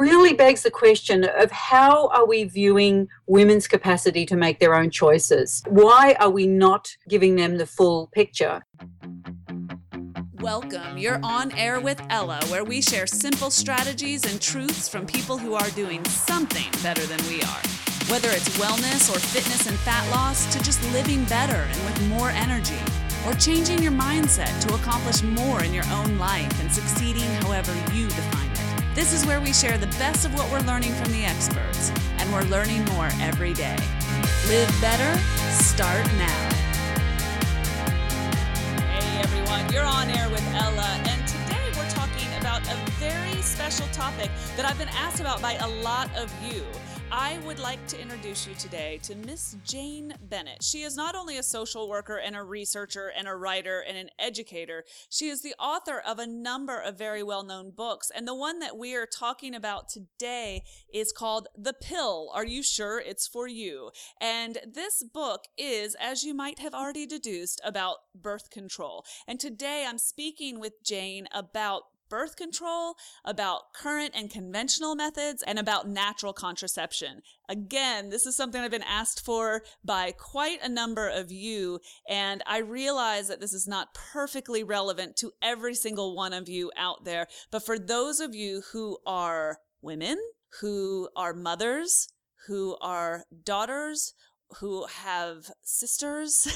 really begs the question of how are we viewing women's capacity to make their own choices? Why are we not giving them the full picture? Welcome. You're on air with Ella, where we share simple strategies and truths from people who are doing something better than we are. Whether it's wellness or fitness and fat loss, to just living better and with more energy, or changing your mindset to accomplish more in your own life and succeeding however you define. This is where we share the best of what we're learning from the experts, and we're learning more every day. Live better, start now. Hey everyone, you're on air with Ella, and today we're talking about a very special topic that I've been asked about by a lot of you. I would like to introduce you today to Miss Jane Bennett. She is not only a social worker and a researcher and a writer and an educator, she is the author of a number of very well known books. And the one that we are talking about today is called The Pill. Are you sure it's for you? And this book is, as you might have already deduced, about birth control. And today I'm speaking with Jane about birth control, about current and conventional methods, and about natural contraception. Again, this is something I've been asked for by quite a number of you, and I realize that this is not perfectly relevant to every single one of you out there. But for those of you who are women, who are mothers, who are daughters, who have sisters,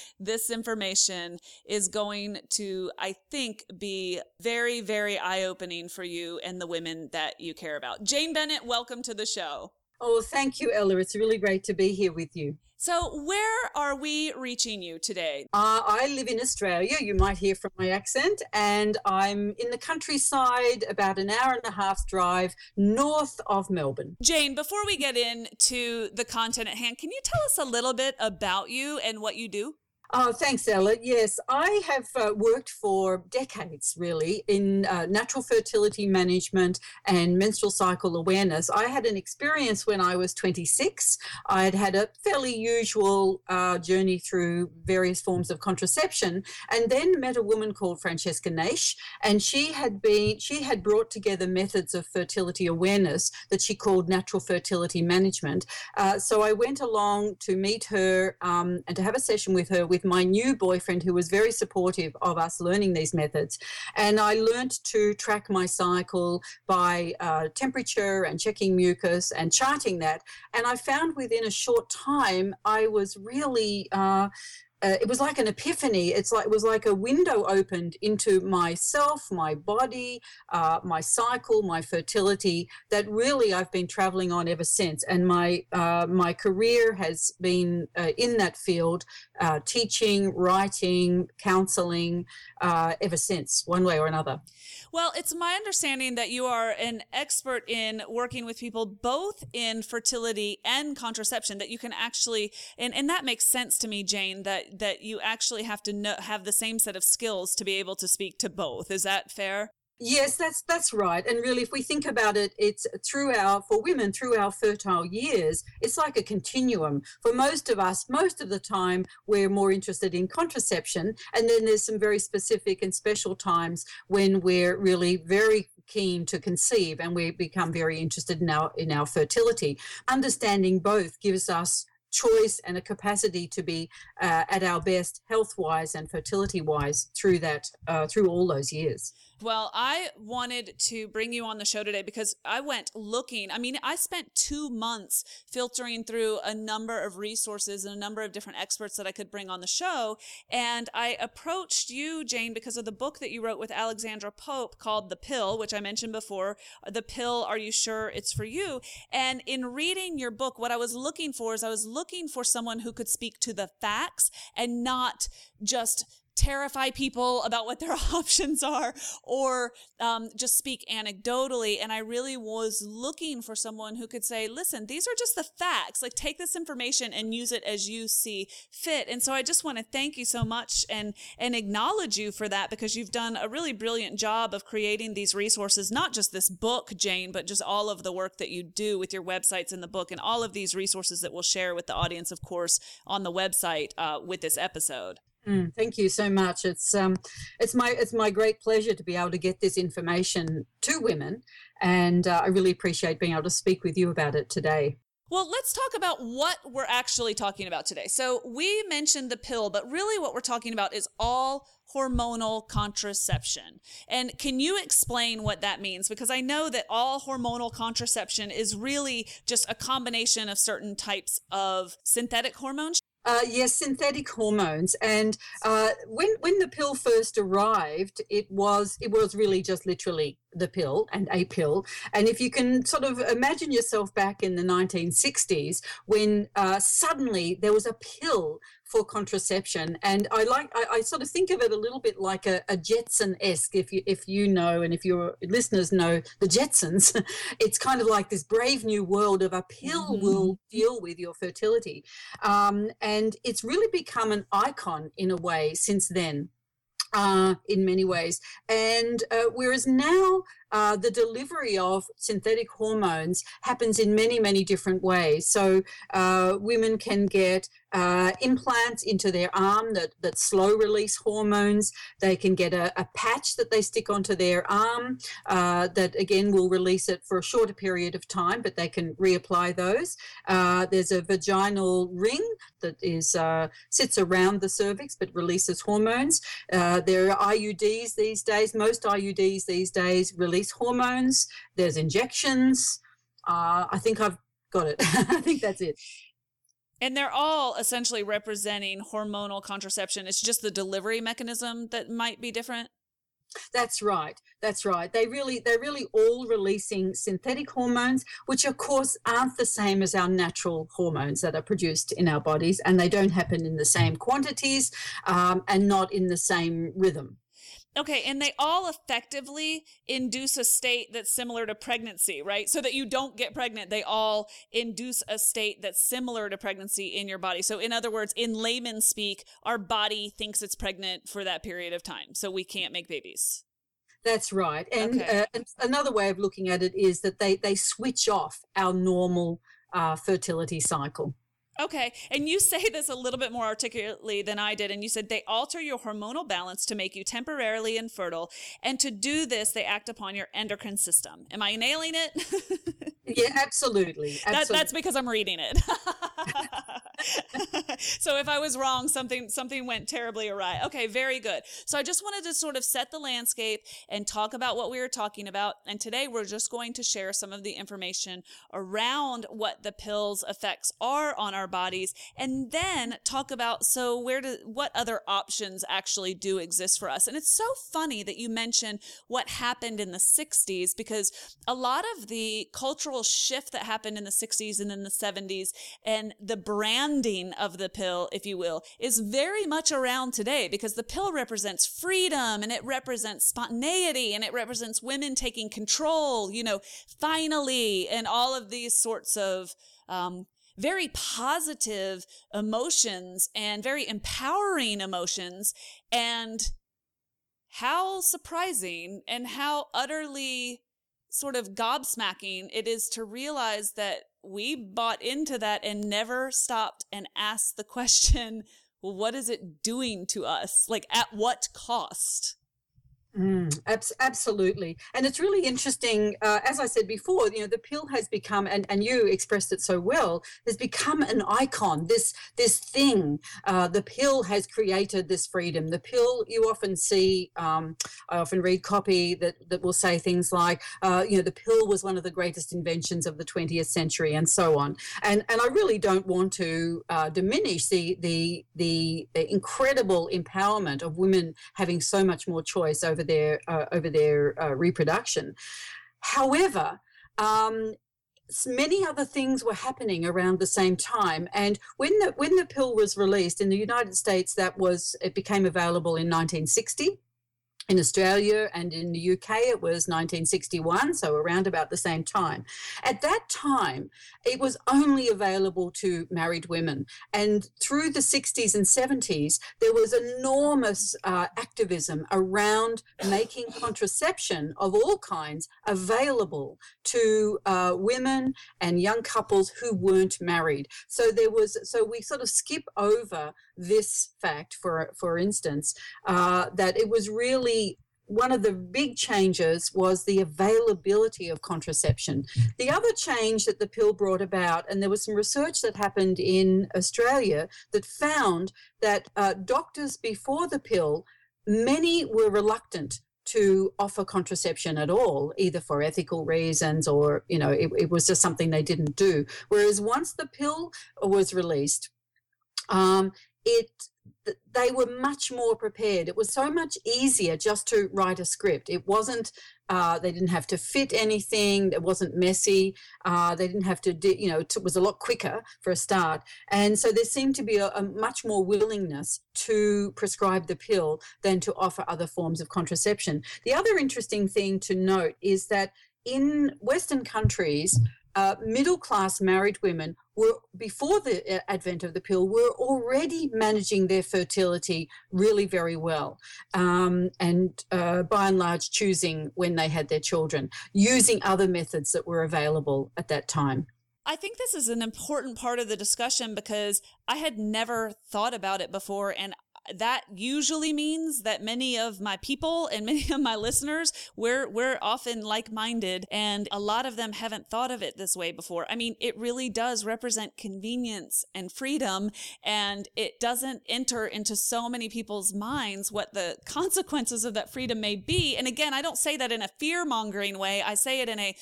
this information is going to, I think, be very, very eye opening for you and the women that you care about. Jane Bennett, welcome to the show. Oh, thank you, Ella. It's really great to be here with you. So, where are we reaching you today? Uh, I live in Australia. You might hear from my accent, and I'm in the countryside, about an hour and a half drive north of Melbourne. Jane, before we get into the content at hand, can you tell us a little bit about you and what you do? Oh, thanks, Ella. Yes, I have uh, worked for decades really in uh, natural fertility management and menstrual cycle awareness. I had an experience when I was 26. I had had a fairly usual uh, journey through various forms of contraception and then met a woman called Francesca Naish. And she had been, she had brought together methods of fertility awareness that she called natural fertility management. Uh, so I went along to meet her um, and to have a session with her with my new boyfriend who was very supportive of us learning these methods. And I learned to track my cycle by uh, temperature and checking mucus and charting that. And I found within a short time, I was really uh, uh, it was like an epiphany. It's like it was like a window opened into myself, my body, uh, my cycle, my fertility. That really I've been traveling on ever since, and my uh, my career has been uh, in that field, uh, teaching, writing, counseling, uh, ever since, one way or another. Well, it's my understanding that you are an expert in working with people both in fertility and contraception. That you can actually, and, and that makes sense to me, Jane. That that you actually have to know, have the same set of skills to be able to speak to both. Is that fair? Yes, that's that's right. And really, if we think about it, it's through our for women through our fertile years, it's like a continuum. For most of us, most of the time, we're more interested in contraception, and then there's some very specific and special times when we're really very keen to conceive, and we become very interested in our in our fertility. Understanding both gives us choice and a capacity to be uh, at our best health wise and fertility wise through that uh, through all those years well, I wanted to bring you on the show today because I went looking. I mean, I spent two months filtering through a number of resources and a number of different experts that I could bring on the show. And I approached you, Jane, because of the book that you wrote with Alexandra Pope called The Pill, which I mentioned before. The Pill, Are You Sure It's For You? And in reading your book, what I was looking for is I was looking for someone who could speak to the facts and not just terrify people about what their options are or um, just speak anecdotally. And I really was looking for someone who could say, listen, these are just the facts. Like, take this information and use it as you see fit. And so I just want to thank you so much and, and acknowledge you for that because you've done a really brilliant job of creating these resources, not just this book, Jane, but just all of the work that you do with your websites and the book and all of these resources that we'll share with the audience, of course, on the website uh, with this episode. Mm, thank you so much. It's um, it's my it's my great pleasure to be able to get this information to women, and uh, I really appreciate being able to speak with you about it today. Well, let's talk about what we're actually talking about today. So, we mentioned the pill, but really what we're talking about is all hormonal contraception. And can you explain what that means? Because I know that all hormonal contraception is really just a combination of certain types of synthetic hormones. Uh, yes, synthetic hormones. And uh, when when the pill first arrived, it was it was really just literally the pill and a pill. And if you can sort of imagine yourself back in the 1960s when uh, suddenly there was a pill for contraception. And I like, I, I, sort of think of it a little bit like a, a Jetson-esque, if you, if you know, and if your listeners know the Jetsons, it's kind of like this brave new world of a pill mm-hmm. will deal with your fertility. Um, and it's really become an icon in a way since then. Uh, in many ways. And uh, whereas now uh, the delivery of synthetic hormones happens in many, many different ways. So uh, women can get uh, implants into their arm that, that slow release hormones. They can get a, a patch that they stick onto their arm uh, that again will release it for a shorter period of time, but they can reapply those. Uh, there's a vaginal ring that is uh, sits around the cervix but releases hormones. Uh, there are IUDs these days. Most IUDs these days release hormones. There's injections. Uh, I think I've got it. I think that's it. And they're all essentially representing hormonal contraception. It's just the delivery mechanism that might be different. That's right. That's right. They really, they're really all releasing synthetic hormones, which of course aren't the same as our natural hormones that are produced in our bodies, and they don't happen in the same quantities um, and not in the same rhythm. Okay, and they all effectively induce a state that's similar to pregnancy, right? So that you don't get pregnant, they all induce a state that's similar to pregnancy in your body. So, in other words, in layman speak, our body thinks it's pregnant for that period of time, so we can't make babies. That's right. And, okay. uh, another way of looking at it is that they, they switch off our normal uh, fertility cycle. Okay. And you say this a little bit more articulately than I did. And you said they alter your hormonal balance to make you temporarily infertile. And to do this, they act upon your endocrine system. Am I nailing it? yeah, absolutely. absolutely. That, that's because I'm reading it. so if I was wrong, something something went terribly awry. Okay, very good. So I just wanted to sort of set the landscape and talk about what we were talking about. And today we're just going to share some of the information around what the pills effects are on our bodies and then talk about so where do what other options actually do exist for us. And it's so funny that you mentioned what happened in the 60s because a lot of the cultural shift that happened in the 60s and in the 70s and the branding of the pill, if you will, is very much around today because the pill represents freedom and it represents spontaneity and it represents women taking control, you know, finally, and all of these sorts of, um, very positive emotions and very empowering emotions. And how surprising and how utterly sort of gobsmacking it is to realize that we bought into that and never stopped and asked the question, well, what is it doing to us? Like, at what cost? Mm, abs- absolutely. And it's really interesting. Uh, as I said before, you know, the pill has become, and, and you expressed it so well, has become an icon, this, this thing. Uh, the pill has created this freedom. The pill, you often see, um, I often read copy that, that will say things like, uh, you know, the pill was one of the greatest inventions of the 20th century and so on. And, and I really don't want to uh, diminish the, the, the incredible empowerment of women having so much more choice over their uh, over their uh, reproduction. However, um, many other things were happening around the same time and when the when the pill was released in the united states that was it became available in 1960 in Australia and in the UK, it was 1961, so around about the same time. At that time, it was only available to married women. And through the 60s and 70s, there was enormous uh, activism around making contraception of all kinds available to uh, women and young couples who weren't married. So there was, so we sort of skip over this fact, for for instance, uh, that it was really one of the big changes was the availability of contraception. The other change that the pill brought about, and there was some research that happened in Australia that found that uh, doctors before the pill, many were reluctant to offer contraception at all, either for ethical reasons or, you know, it, it was just something they didn't do. Whereas once the pill was released, um, it they were much more prepared. It was so much easier just to write a script. It wasn't, uh, they didn't have to fit anything. It wasn't messy. Uh, they didn't have to, do, you know, it was a lot quicker for a start. And so there seemed to be a, a much more willingness to prescribe the pill than to offer other forms of contraception. The other interesting thing to note is that in Western countries, uh, middle class married women were before the uh, advent of the pill were already managing their fertility really very well um, and uh, by and large choosing when they had their children using other methods that were available at that time I think this is an important part of the discussion because I had never thought about it before. And that usually means that many of my people and many of my listeners we're we're often like-minded and a lot of them haven't thought of it this way before. I mean, it really does represent convenience and freedom and it doesn't enter into so many people's minds what the consequences of that freedom may be. And again, I don't say that in a fear-mongering way. I say it in a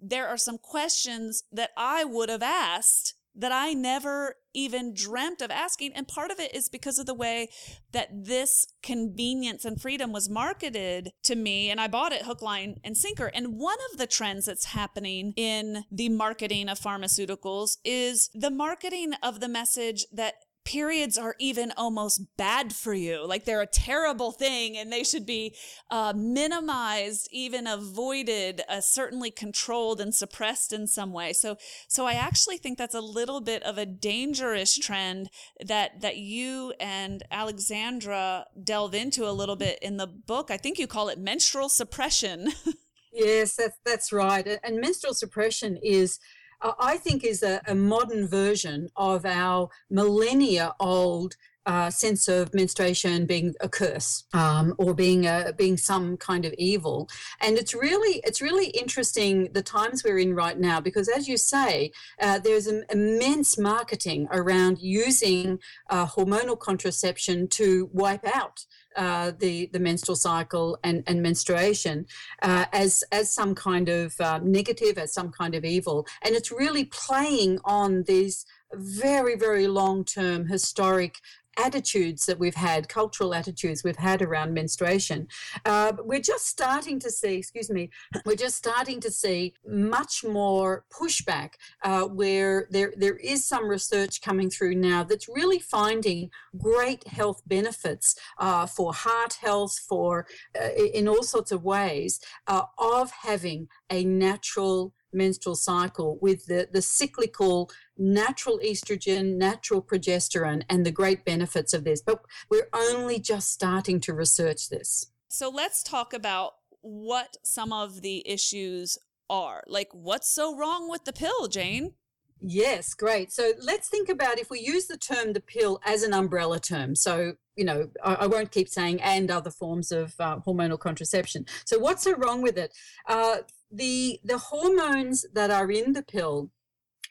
there are some questions that I would have asked that I never even dreamt of asking. And part of it is because of the way that this convenience and freedom was marketed to me. And I bought it hook, line, and sinker. And one of the trends that's happening in the marketing of pharmaceuticals is the marketing of the message that periods are even almost bad for you. Like they're a terrible thing and they should be uh, minimized, even avoided, uh, certainly controlled and suppressed in some way. So, so I actually think that's a little bit of a dangerous trend that, that you and Alexandra delve into a little bit in the book. I think you call it menstrual suppression. yes, that's, that's right. And menstrual suppression is I think is a, a modern version of our millennia old uh, sense of menstruation being a curse um, or being a, being some kind of evil. And it's really it's really interesting the times we're in right now because, as you say, uh, there's an immense marketing around using uh, hormonal contraception to wipe out uh, the the menstrual cycle and, and menstruation uh, as as some kind of uh, negative, as some kind of evil, and it's really playing on these very very long term historic attitudes that we've had, cultural attitudes we've had around menstruation. Uh, we're just starting to see, excuse me, we're just starting to see much more pushback uh, where there, there is some research coming through now that's really finding great health benefits uh, for heart health, for uh, in all sorts of ways uh, of having a natural menstrual cycle with the, the cyclical natural estrogen, natural progesterone, and the great benefits of this. But we're only just starting to research this. So let's talk about what some of the issues are. Like, what's so wrong with the pill, Jane? Yes, great. So let's think about if we use the term the pill as an umbrella term. So, you know, I, I won't keep saying and other forms of uh, hormonal contraception. So, what's so wrong with it? Uh, the the hormones that are in the pill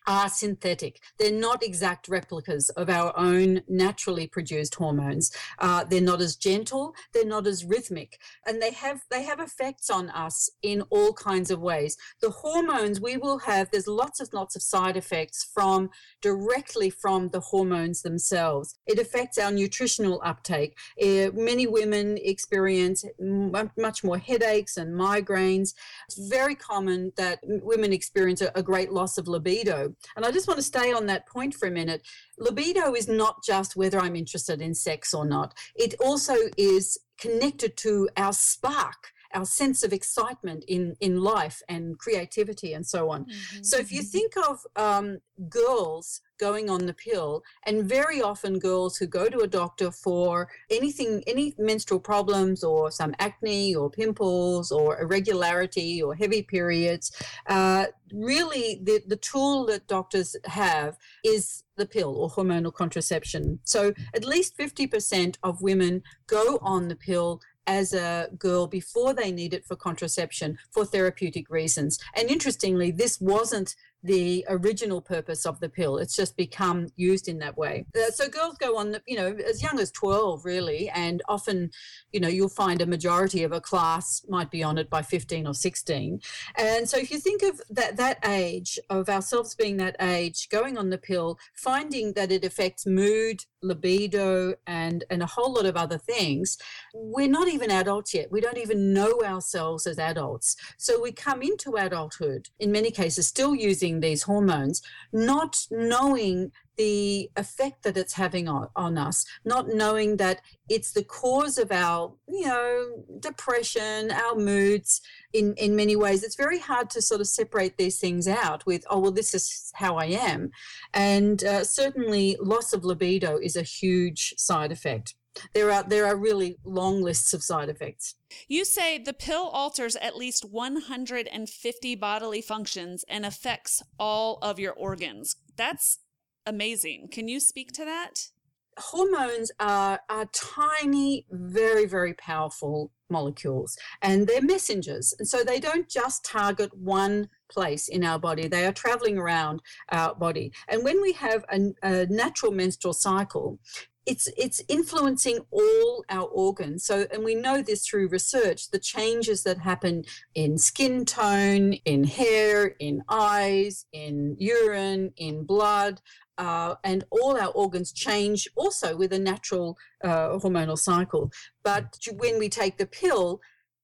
are synthetic. They're not exact replicas of our own naturally produced hormones. Uh, they're not as gentle. They're not as rhythmic, and they have they have effects on us in all kinds of ways. The hormones we will have. There's lots and lots of side effects from directly from the hormones themselves. It affects our nutritional uptake. Uh, many women experience much more headaches and migraines. It's very common that women experience a, a great loss of libido and I just want to stay on that point for a minute. Libido is not just whether I'm interested in sex or not, it also is connected to our spark our sense of excitement in in life and creativity and so on. Mm-hmm. So if you mm-hmm. think of um, girls going on the pill and very often girls who go to a doctor for anything any menstrual problems or some acne or pimples or irregularity or heavy periods uh, really the, the tool that doctors have is the pill or hormonal contraception so at least 50% of women go on the pill as a girl before they need it for contraception for therapeutic reasons. And interestingly, this wasn't the original purpose of the pill. It's just become used in that way. Uh, so girls go on, you know, as young as 12, really, and often, you know, you'll find a majority of a class might be on it by 15 or 16. And so if you think of that that age of ourselves being that age, going on the pill, finding that it affects mood, libido, and and a whole lot of other things, we're not even adults yet. We don't even know ourselves as adults. So we come into adulthood in many cases still using these hormones, not knowing the effect that it's having on, on us, not knowing that it's the cause of our, you know, depression, our moods in, in many ways. It's very hard to sort of separate these things out with, oh, well, this is how I am. And uh, certainly loss of libido is a huge side effect there are there are really long lists of side effects. You say the pill alters at least 150 bodily functions and affects all of your organs. That's amazing. Can you speak to that? Hormones are, are tiny, very, very powerful molecules, and they're messengers. And so they don't just target one place in our body, they are traveling around our body. And when we have a, a natural menstrual cycle, it's it's influencing all our organs so and we know this through research the changes that happen in skin tone in hair in eyes in urine in blood uh, and all our organs change also with a natural uh, hormonal cycle. But when we take the pill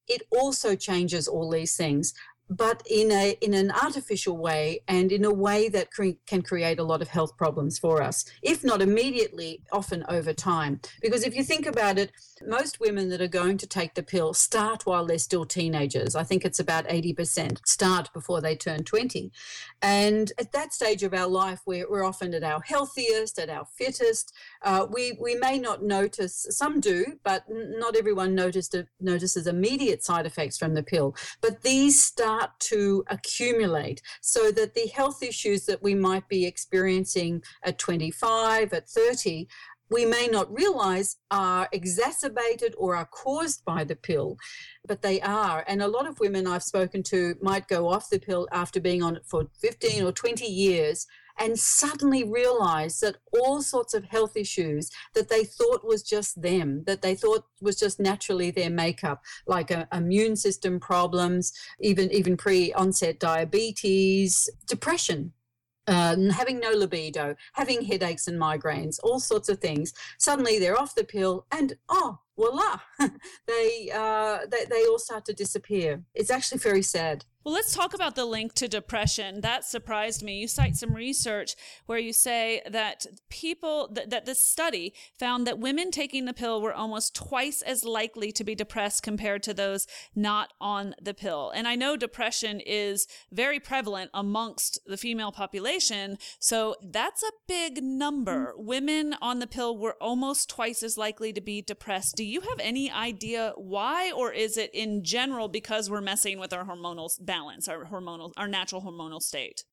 it also changes all these things but in a in an artificial way and in a way that cre- can create a lot of health problems for us if not immediately often over time. Because if you think about it most women that are going to take the pill start while they're still teenagers. I think it's about 80% start before they turn 20 and at that stage of our life we're, we're often at our healthiest at our fittest. Uh, we we may not notice some do but not everyone noticed notices immediate side effects from the pill. But these start start to accumulate so that the health issues that we might be experiencing at 25, at 30, we may not realize are exacerbated or are caused by the pill, but they are. And a lot of women I've spoken to might go off the pill after being on it for 15 or 20 years and suddenly realize that all sorts of health issues that they thought was just them, that they thought was just naturally their makeup, like uh, immune system problems, even even pre-onset diabetes, depression, uh, having no libido, having headaches and migraines, all sorts of things. Suddenly they're off the pill, and oh, voila, they, uh, they they all start to disappear. It's actually very sad. Well, let's talk about the link to depression. That surprised me. You cite some research where you say that people, th- that this study found that women taking the pill were almost twice as likely to be depressed compared to those not on the pill. And I know depression is very prevalent amongst the female population. So that's a big number. Mm-hmm. Women on the pill were almost twice as likely to be depressed. Do you have any idea why, or is it in general because we're messing with our hormonal balance, our hormonal, our natural hormonal state?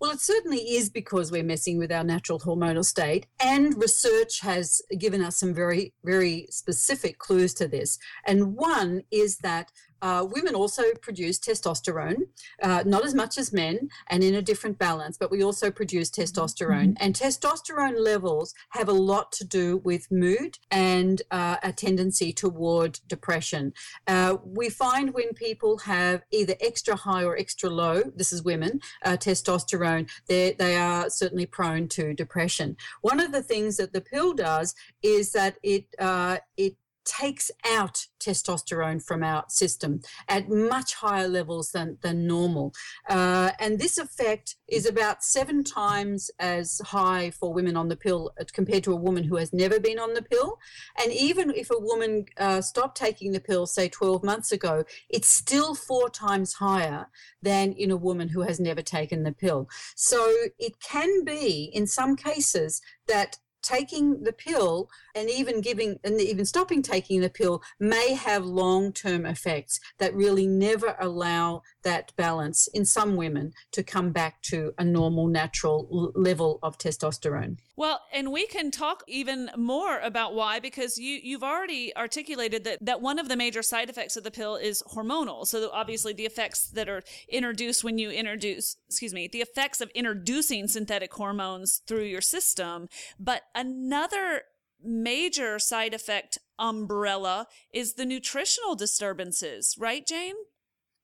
Well, it certainly is because we're messing with our natural hormonal state, and research has given us some very, very specific clues to this. And one is that uh, women also produce testosterone, uh, not as much as men and in a different balance, but we also produce testosterone. Mm-hmm. And testosterone levels have a lot to do with mood and uh, a tendency toward depression. Uh, we find when people have either extra high or extra low, this is women, uh, testosterone, they are certainly prone to depression. One of the things that the pill does is that it, uh, it takes out testosterone from our system at much higher levels than, than normal. Uh, and this effect is about seven times as high for women on the pill compared to a woman who has never been on the pill. And even if a woman uh, stopped taking the pill, say 12 months ago, it's still four times higher than in a woman who has never taken the pill. So it can be, in some cases, that taking the pill and even giving and even stopping taking the pill may have long-term effects that really never allow that balance in some women to come back to a normal natural level of testosterone. Well and we can talk even more about why because you you've already articulated that that one of the major side effects of the pill is hormonal. So obviously the effects that are introduced when you introduce excuse me the effects of introducing synthetic hormones through your system but another major side effect umbrella is the nutritional disturbances, right, Jane?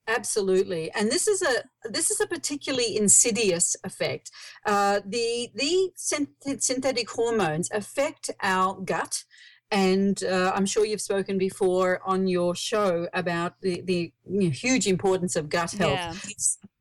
Absolutely, and this is a this is a particularly insidious effect. Uh, the the synthetic hormones affect our gut, and uh, I'm sure you've spoken before on your show about the the you know, huge importance of gut health. Yeah.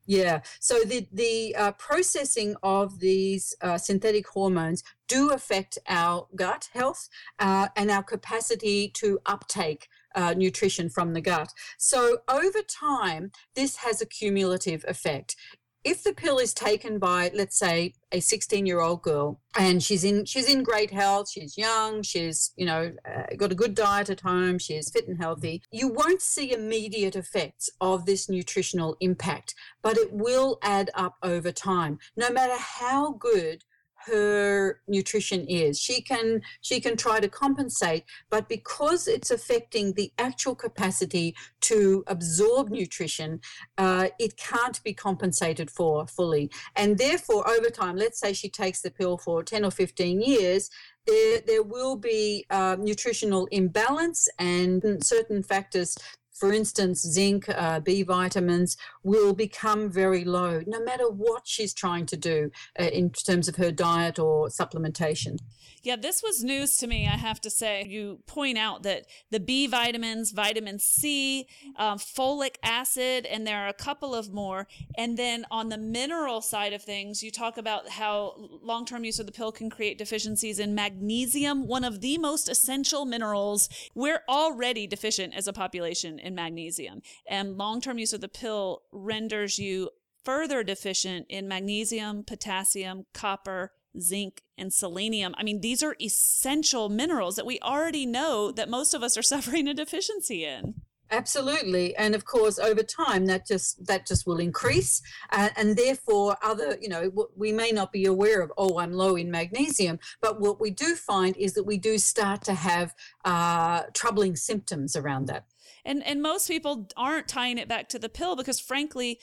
Yeah. So the the uh, processing of these uh, synthetic hormones do affect our gut health uh, and our capacity to uptake uh, nutrition from the gut. So over time, this has a cumulative effect if the pill is taken by let's say a 16 year old girl and she's in she's in great health she's young she's you know uh, got a good diet at home she's fit and healthy you won't see immediate effects of this nutritional impact but it will add up over time. No matter how good her nutrition is. She can she can try to compensate but because it's affecting the actual capacity to absorb nutrition uh, it can't be compensated for fully. And therefore over time let's say she takes the pill for 10 or 15 years there, there will be uh, nutritional imbalance and certain factors for instance, zinc, uh, B vitamins will become very low no matter what she's trying to do uh, in terms of her diet or supplementation. Yeah, this was news to me, I have to say. You point out that the B vitamins, vitamin C, um, folic acid, and there are a couple of more. And then on the mineral side of things, you talk about how long term use of the pill can create deficiencies in magnesium, one of the most essential minerals. We're already deficient as a population in magnesium, and long term use of the pill renders you further deficient in magnesium, potassium, copper, zinc, and selenium. I mean, these are essential minerals that we already know that most of us are suffering a deficiency in. Absolutely, and of course, over time, that just that just will increase, uh, and therefore, other you know, we may not be aware of. Oh, I'm low in magnesium, but what we do find is that we do start to have uh, troubling symptoms around that. And and most people aren't tying it back to the pill because, frankly,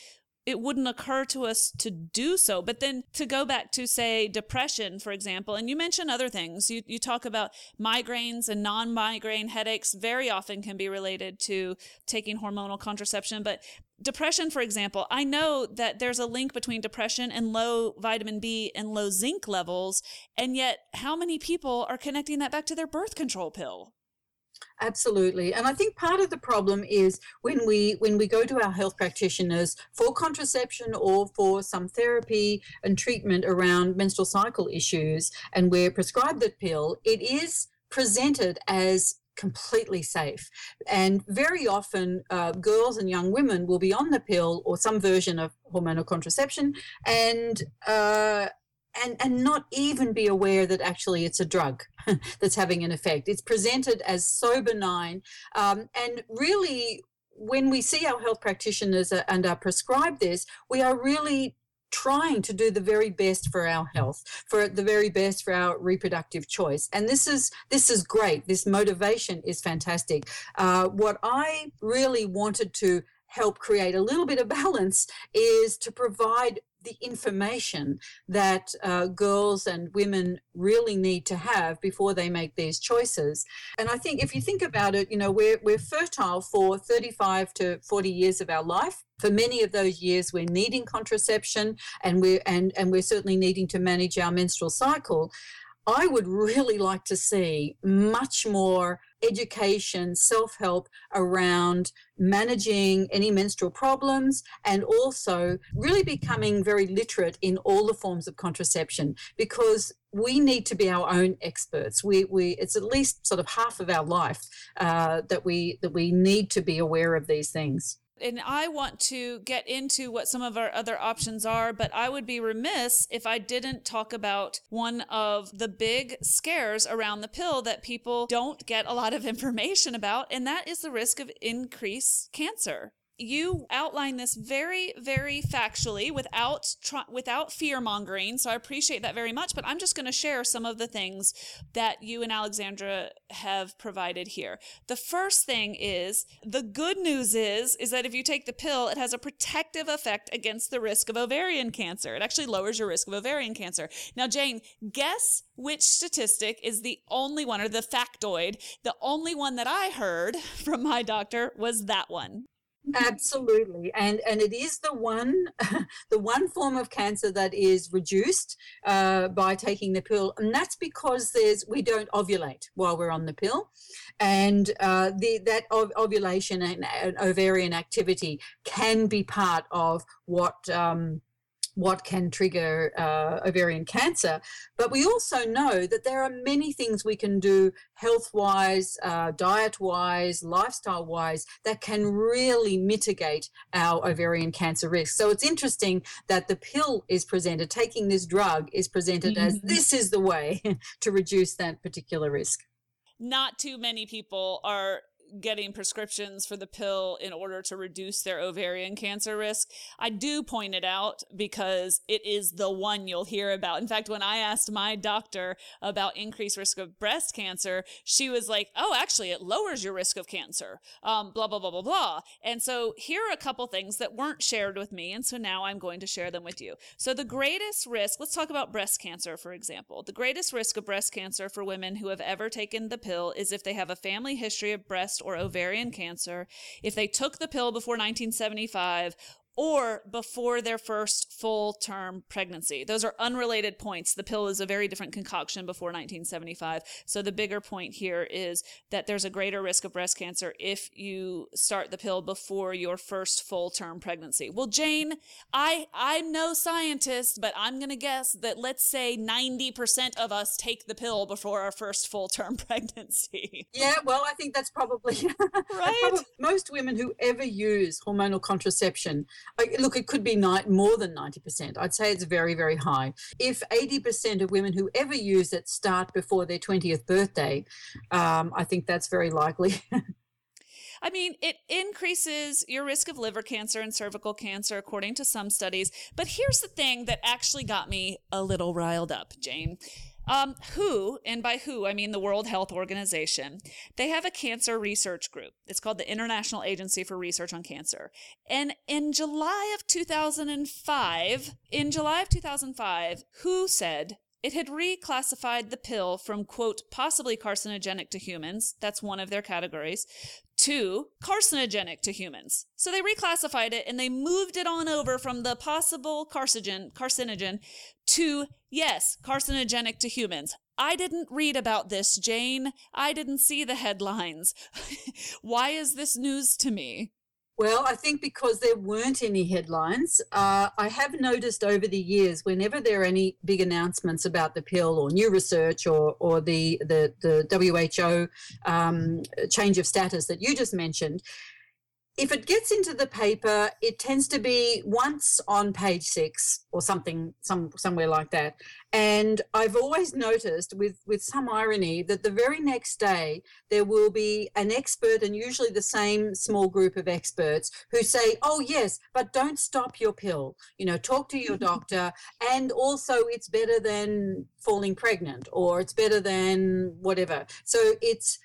it wouldn't occur to us to do so. But then to go back to, say, depression, for example, and you mention other things. You, you talk about migraines and non migraine headaches, very often can be related to taking hormonal contraception. But depression, for example, I know that there's a link between depression and low vitamin B and low zinc levels. And yet, how many people are connecting that back to their birth control pill? Absolutely. And I think part of the problem is when we when we go to our health practitioners for contraception or for some therapy and treatment around menstrual cycle issues and we're prescribed the pill, it is presented as completely safe. And very often, uh, girls and young women will be on the pill or some version of hormonal contraception, and uh, and and not even be aware that actually it's a drug that's having an effect. It's presented as so benign, um, and really, when we see our health practitioners and are prescribed this, we are really trying to do the very best for our health for the very best for our reproductive choice. And this is this is great. This motivation is fantastic. Uh, what i really wanted to help create a little bit of balance is to provide the information that uh, girls and women really need to have before they make these choices. And I think if you think about it, you know, we're, we're fertile for 35 to 40 years of our life. For many of those years, we're needing contraception and we're, and, and we're certainly needing to manage our menstrual cycle. I would really like to see much more education, self help around managing any menstrual problems and also really becoming very literate in all the forms of contraception because we need to be our own experts. We, we it's at least sort of half of our life uh, that we that we need to be aware of these things and I want to get into what some of our other options are, but I would be remiss if I didn't talk about one of the big scares around the pill that people don't get a lot of information about, and that is the risk of increased cancer you outline this very very factually without without fear mongering so i appreciate that very much but i'm just going to share some of the things that you and alexandra have provided here. The first thing is the good news is is that if you take the pill it has a protective effect against the risk of ovarian cancer. It actually lowers your risk of ovarian cancer. Now jane guess which statistic is the only one or the factoid the only one that i heard from my doctor was that one absolutely and and it is the one the one form of cancer that is reduced uh, by taking the pill and that's because there's we don't ovulate while we're on the pill and uh, the that ov- ovulation and, and, ovarian activity can be part of what um, what can trigger uh, ovarian cancer. But we also know that there are many things we can do health wise, uh, diet wise, lifestyle wise that can really mitigate our ovarian cancer risk. So it's interesting that the pill is presented, taking this drug is presented mm-hmm. as this is the way to reduce that particular risk not too many people are getting prescriptions for the pill in order to reduce their ovarian cancer risk. I do point it out because it is the one you'll hear about. In fact, when I asked my doctor about increased risk of breast cancer, she was like, oh, actually, it lowers your risk of cancer, um, blah, blah, blah, blah, blah. And so here are a couple things that weren't shared with me. And so now I'm going to share them with you. So the greatest risk, let's talk about breast cancer, for example. The greatest risk of breast cancer for women who have ever taken the pill is if they have a family history of breast or ovarian cancer, if they took the pill before 1975 or before their first full term pregnancy. Those are unrelated points. The pill is a very different concoction before 1975. So the bigger point here is that there's a greater risk of breast cancer if you start the pill before your first full term pregnancy. Well, Jane, I I'm no scientist, but I'm going to guess that let's say 90% of us take the pill before our first full term pregnancy. Yeah, well, I think that's probably right. Probably most women who ever use hormonal contraception look, it could be night more than 90%. I'd say it's very, very high. If 80% of women who ever use it start before their 20th birthday, um, I think that's very likely. I mean, it increases your risk of liver cancer and cervical cancer, according to some studies. But here's the thing that actually got me a little riled up, Jane. Um, WHO, and by WHO, I mean the World Health Organization, they have a cancer research group. It's called the International Agency for Research on Cancer. And in July of 2005, in July of 2005, WHO said it had reclassified the pill from, quote, possibly carcinogenic to humans, that's one of their categories, to carcinogenic to humans. So they reclassified it and they moved it on over from the possible carcinogen, carcinogen to, yes, carcinogenic to humans. I didn't read about this, Jane. I didn't see the headlines. Why is this news to me? Well, I think because there weren't any headlines, uh, I have noticed over the years, whenever there are any big announcements about the pill or new research or, or the, the, the WHO um, change of status that you just mentioned, if it gets into the paper, it tends to be once on page six or something, some somewhere like that. And I've always noticed, with with some irony, that the very next day there will be an expert, and usually the same small group of experts, who say, "Oh yes, but don't stop your pill. You know, talk to your doctor, and also it's better than falling pregnant, or it's better than whatever." So it's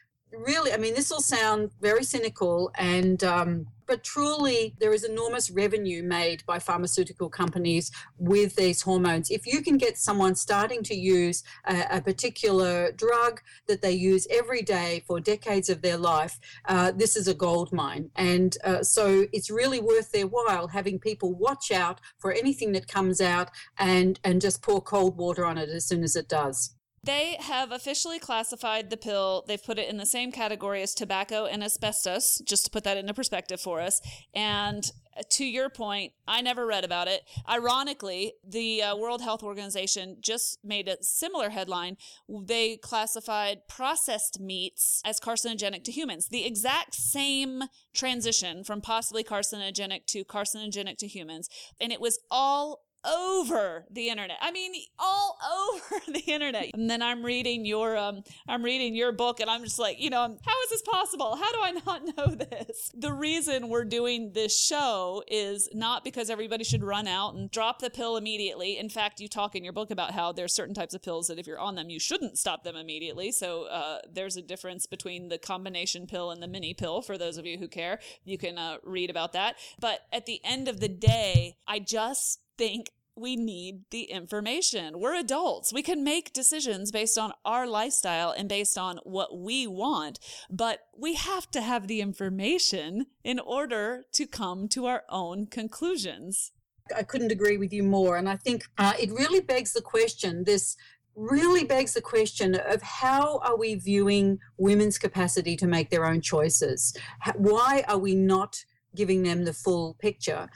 really, I mean, this will sound very cynical and, um, but truly, there is enormous revenue made by pharmaceutical companies with these hormones. If you can get someone starting to use a, a particular drug that they use every day for decades of their life, uh, this is a gold mine. And uh, so it's really worth their while having people watch out for anything that comes out and, and just pour cold water on it as soon as it does. They have officially classified the pill. They've put it in the same category as tobacco and asbestos, just to put that into perspective for us. And to your point, I never read about it. Ironically, the uh, World Health Organization just made a similar headline. They classified processed meats as carcinogenic to humans. The exact same transition from possibly carcinogenic to carcinogenic to humans. And it was all over the internet. I mean, all over the internet. And then I'm reading your um I'm reading your book and I'm just like, you know, how is this possible? How do I not know this? The reason we're doing this show is not because everybody should run out and drop the pill immediately. In fact, you talk in your book about how there's certain types of pills that if you're on them, you shouldn't stop them immediately. So uh, there's a difference between the combination pill and the mini pill for those of you who care. You can uh, read about that. But at the end of the day, I just think we need the information. We're adults. We can make decisions based on our lifestyle and based on what we want, but we have to have the information in order to come to our own conclusions. I couldn't agree with you more. And I think uh, it really begs the question this really begs the question of how are we viewing women's capacity to make their own choices? Why are we not? Giving them the full picture.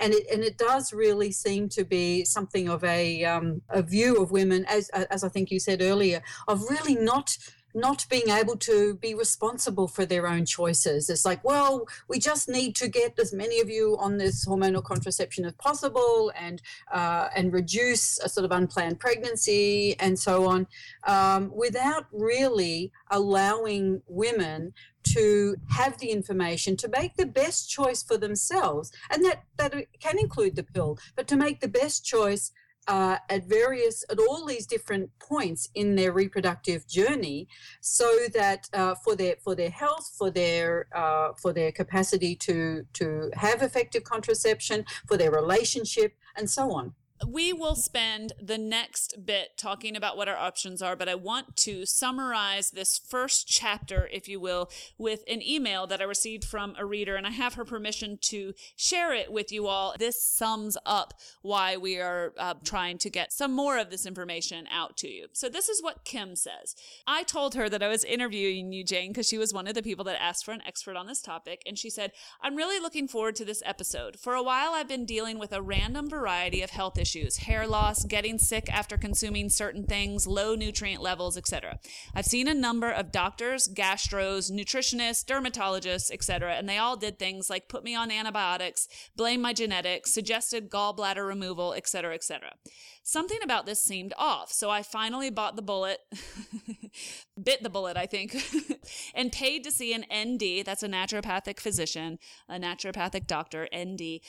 And it, and it does really seem to be something of a, um, a view of women, as, as I think you said earlier, of really not not being able to be responsible for their own choices. It's like, well, we just need to get as many of you on this hormonal contraception as possible, and uh, and reduce a sort of unplanned pregnancy and so on, um, without really allowing women to have the information to make the best choice for themselves and that that can include the pill but to make the best choice uh, at various at all these different points in their reproductive journey so that uh, for their for their health for their uh, for their capacity to to have effective contraception for their relationship and so on we will spend the next bit talking about what our options are, but I want to summarize this first chapter, if you will, with an email that I received from a reader, and I have her permission to share it with you all. This sums up why we are uh, trying to get some more of this information out to you. So, this is what Kim says. I told her that I was interviewing you, Jane, because she was one of the people that asked for an expert on this topic, and she said, I'm really looking forward to this episode. For a while, I've been dealing with a random variety of health issues issues hair loss, getting sick after consuming certain things, low nutrient levels, etc. I've seen a number of doctors, gastros, nutritionists, dermatologists, etc., and they all did things like put me on antibiotics, blame my genetics, suggested gallbladder removal, etc., etc. Something about this seemed off, so I finally bought the bullet, bit the bullet, I think, and paid to see an ND, that's a naturopathic physician, a naturopathic doctor, ND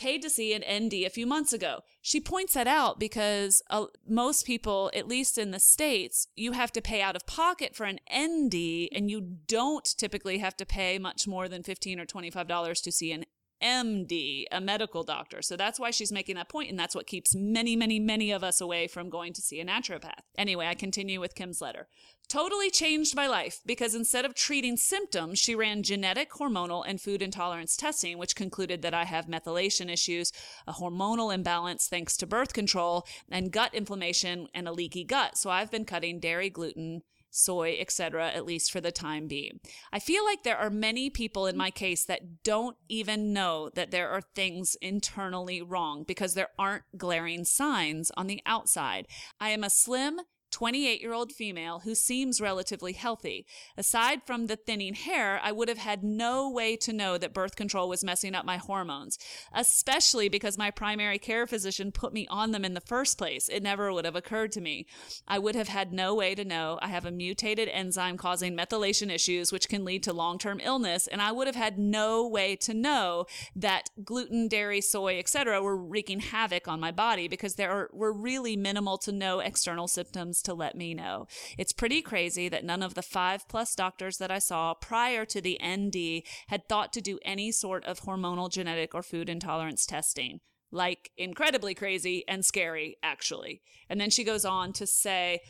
paid to see an ND a few months ago. She points that out because uh, most people, at least in the States, you have to pay out of pocket for an ND and you don't typically have to pay much more than 15 or $25 to see an MD, a medical doctor. So that's why she's making that point, and that's what keeps many, many, many of us away from going to see a naturopath. Anyway, I continue with Kim's letter. Totally changed my life because instead of treating symptoms, she ran genetic, hormonal, and food intolerance testing, which concluded that I have methylation issues, a hormonal imbalance thanks to birth control, and gut inflammation and a leaky gut. So I've been cutting dairy, gluten, soy, etc., at least for the time being. I feel like there are many people in my case that don't even know that there are things internally wrong because there aren't glaring signs on the outside. I am a slim, 28 year old female who seems relatively healthy. Aside from the thinning hair, I would have had no way to know that birth control was messing up my hormones, especially because my primary care physician put me on them in the first place. It never would have occurred to me. I would have had no way to know I have a mutated enzyme causing methylation issues, which can lead to long term illness, and I would have had no way to know that gluten, dairy, soy, etc., were wreaking havoc on my body because there were really minimal to no external symptoms to let me know. It's pretty crazy that none of the five plus doctors that I saw prior to the ND had thought to do any sort of hormonal, genetic, or food intolerance testing. Like incredibly crazy and scary, actually. And then she goes on to say,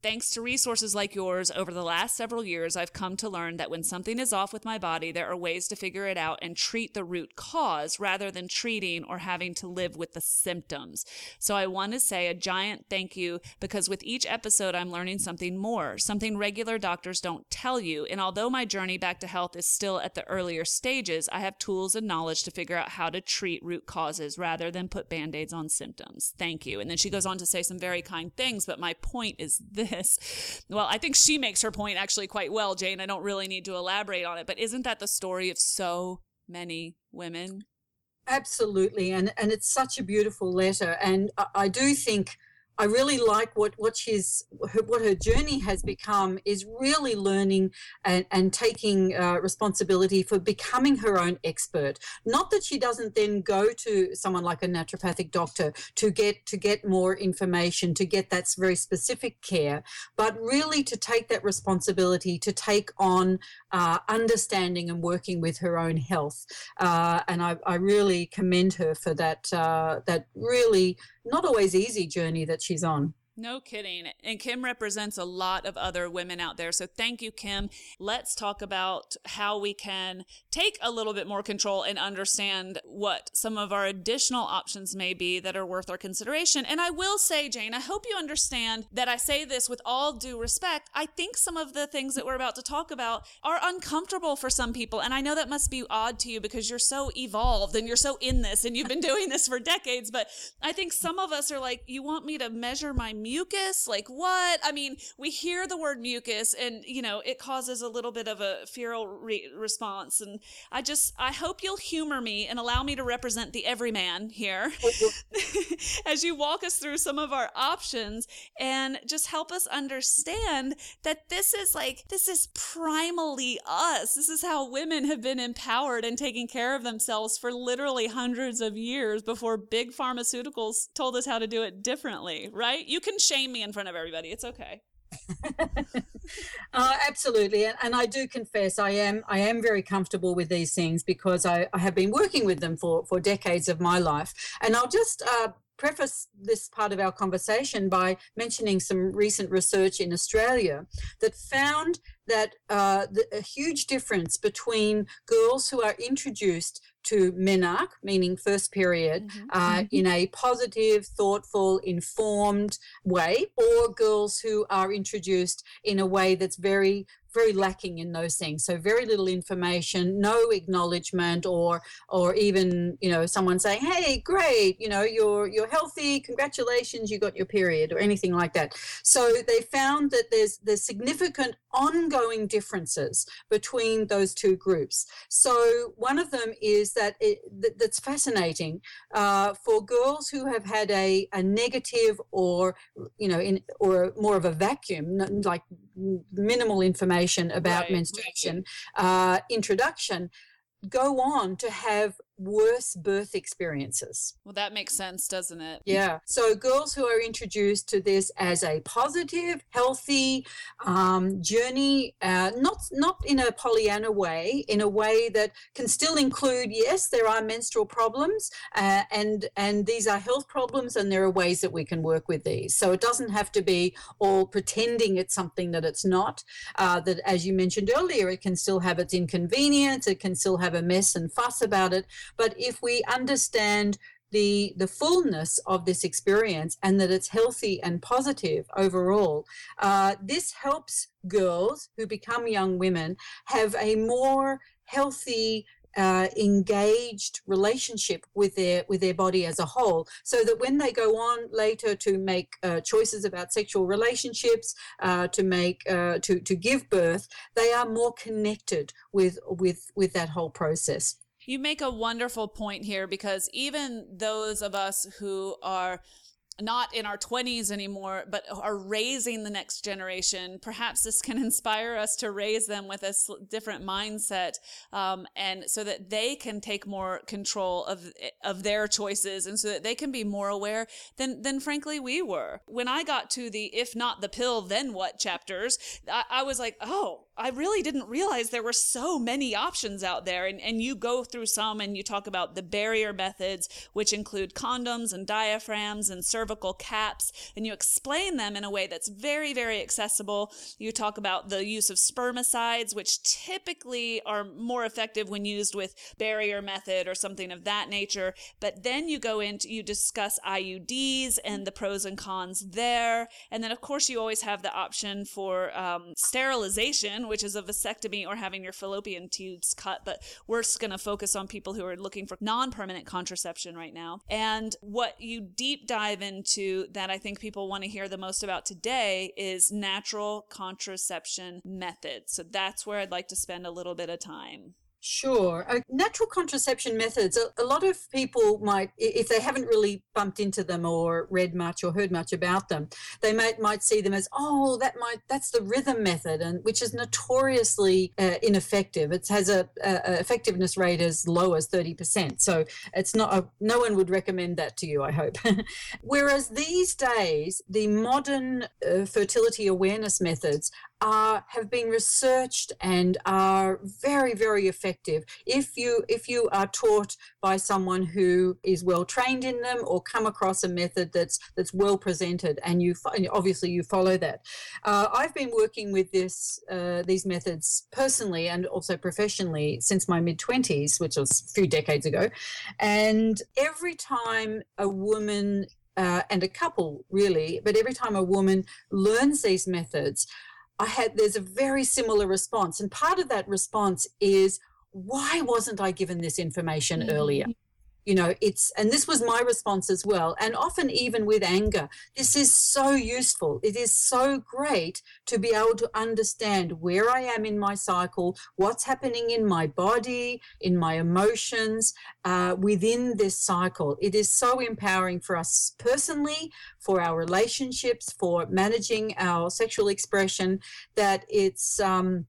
Thanks to resources like yours over the last several years, I've come to learn that when something is off with my body, there are ways to figure it out and treat the root cause rather than treating or having to live with the symptoms. So I want to say a giant thank you because with each episode, I'm learning something more, something regular doctors don't tell you. And although my journey back to health is still at the earlier stages, I have tools and knowledge to figure out how to treat root causes rather than put band aids on symptoms. Thank you. And then she goes on to say some very kind things, but my point is this. Well, I think she makes her point actually quite well, Jane. I don't really need to elaborate on it, but isn't that the story of so many women? Absolutely. And, and it's such a beautiful letter. And I, I do think I really like what what she's what her journey has become is really learning and, and taking uh, responsibility for becoming her own expert. Not that she doesn't then go to someone like a naturopathic doctor to get to get more information, to get that very specific care, but really to take that responsibility to take on uh, understanding and working with her own health. Uh, and I, I, really commend her for that uh, that really not always easy journey that she's on. No kidding. And Kim represents a lot of other women out there. So thank you, Kim. Let's talk about how we can take a little bit more control and understand what some of our additional options may be that are worth our consideration. And I will say, Jane, I hope you understand that I say this with all due respect. I think some of the things that we're about to talk about are uncomfortable for some people. And I know that must be odd to you because you're so evolved and you're so in this and you've been doing this for decades. But I think some of us are like, you want me to measure my mucus? Like what? I mean, we hear the word mucus and, you know, it causes a little bit of a feral re- response. And I just, I hope you'll humor me and allow me to represent the everyman here as you walk us through some of our options and just help us understand that this is like, this is primally us. This is how women have been empowered and taking care of themselves for literally hundreds of years before big pharmaceuticals told us how to do it differently, right? You can shame me in front of everybody. It's okay. uh, absolutely, and, and, I do confess I am I am very comfortable with these things because I, I have been working with them for for decades of my life. And I'll just uh, preface this part of our conversation by mentioning some recent research in Australia that found that uh, the, a huge difference between girls who are introduced to menarche, meaning first period, mm-hmm. Uh, mm-hmm. in a positive, thoughtful, informed way, or girls who are introduced in a way that's very very lacking in those things. So very little information no acknowledgement or or even you know someone saying hey great you know you're you're healthy congratulations you got your period or anything like that. So they found that there's there's significant ongoing differences between those two groups. So one of them is that it, that's fascinating uh, for girls who have had a, a negative or you know in or more of a vacuum like minimal information about right. menstruation uh, introduction go on to have worse birth experiences. Well, that makes sense, doesn't it? Yeah. So, girls who are introduced to this as a positive, healthy um, journey, uh, not not in a Pollyanna way, in a way that can still include, yes, there are menstrual problems, uh, and and these are health problems, and there are ways that we can work with these. So it doesn't have to be all pretending it's something that it's not. Uh, that, as you mentioned earlier, it can still have its inconvenience. It can still have a mess and fuss about it but if we understand the the fullness of this experience and that it's healthy and positive overall uh, this helps girls who become young women have a more healthy uh, engaged relationship with their with their body as a whole. So that when they go on later to make uh, choices about sexual relationships uh, to make uh, to to give birth they are more connected with with with that whole process you make a wonderful point here because even those of us who are not in our 20s anymore, but are raising the next generation. Perhaps this can inspire us to raise them with a different mindset, um, and so that they can take more control of of their choices, and so that they can be more aware than than frankly we were. When I got to the "if not the pill, then what" chapters, I, I was like, oh. I really didn't realize there were so many options out there. And, and you go through some and you talk about the barrier methods, which include condoms and diaphragms and cervical caps, and you explain them in a way that's very, very accessible. You talk about the use of spermicides, which typically are more effective when used with barrier method or something of that nature. But then you go into, you discuss IUDs and the pros and cons there. And then, of course, you always have the option for um, sterilization, which is a vasectomy or having your fallopian tubes cut. But we're going to focus on people who are looking for non permanent contraception right now. And what you deep dive into that I think people want to hear the most about today is natural contraception methods. So that's where I'd like to spend a little bit of time. Sure. Uh, natural contraception methods, a, a, lot of people might, if they haven't really bumped into them or read much or heard much about them, they might, might see them as, oh, that might, that's the rhythm method, and which is notoriously uh, ineffective. It has a, a, effectiveness rate as low as 30%. So it's not, a, no one would recommend that to you, I hope. Whereas these days, the modern uh, fertility awareness methods are have been researched and are very very effective. If you if you are taught by someone who is well trained in them or come across a method that's that's well presented and you obviously you follow that. Uh, i've been working with this uh, these methods personally and also professionally since my mid 20s which was a few decades ago. And every time a woman uh, and a couple really, but every time a woman learns these methods, I had there's a very similar response, and part of that response is why wasn't I given this information mm-hmm. earlier? You know it's and this was my response as well and often even with anger this is so useful. It is so great to be able to understand where i am in my cycle what's happening in my body in my emotions uh, within this cycle. It is so empowering for us personally for our relationships for managing our sexual expression that it's um,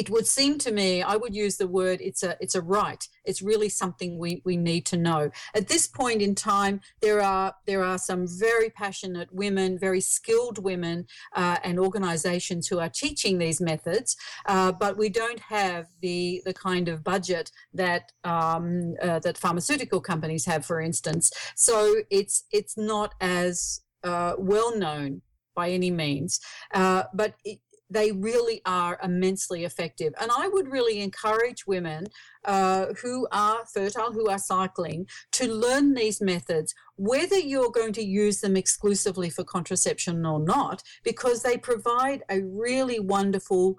it would seem to me i would use the word it's a it's a right. It's really something we we need to know. At this point in time there are there are some very passionate women very skilled women uh, and organizations who are teaching these methods uh, but we don't have the the kind of budget that um, uh, that pharmaceutical companies have for instance. So it's it's not as uh, well known by any means. Uh, but it, they really are immensely effective. And I would really encourage women uh, who are fertile, who are cycling, to learn these methods, whether you're going to use them exclusively for contraception or not, because they provide a really wonderful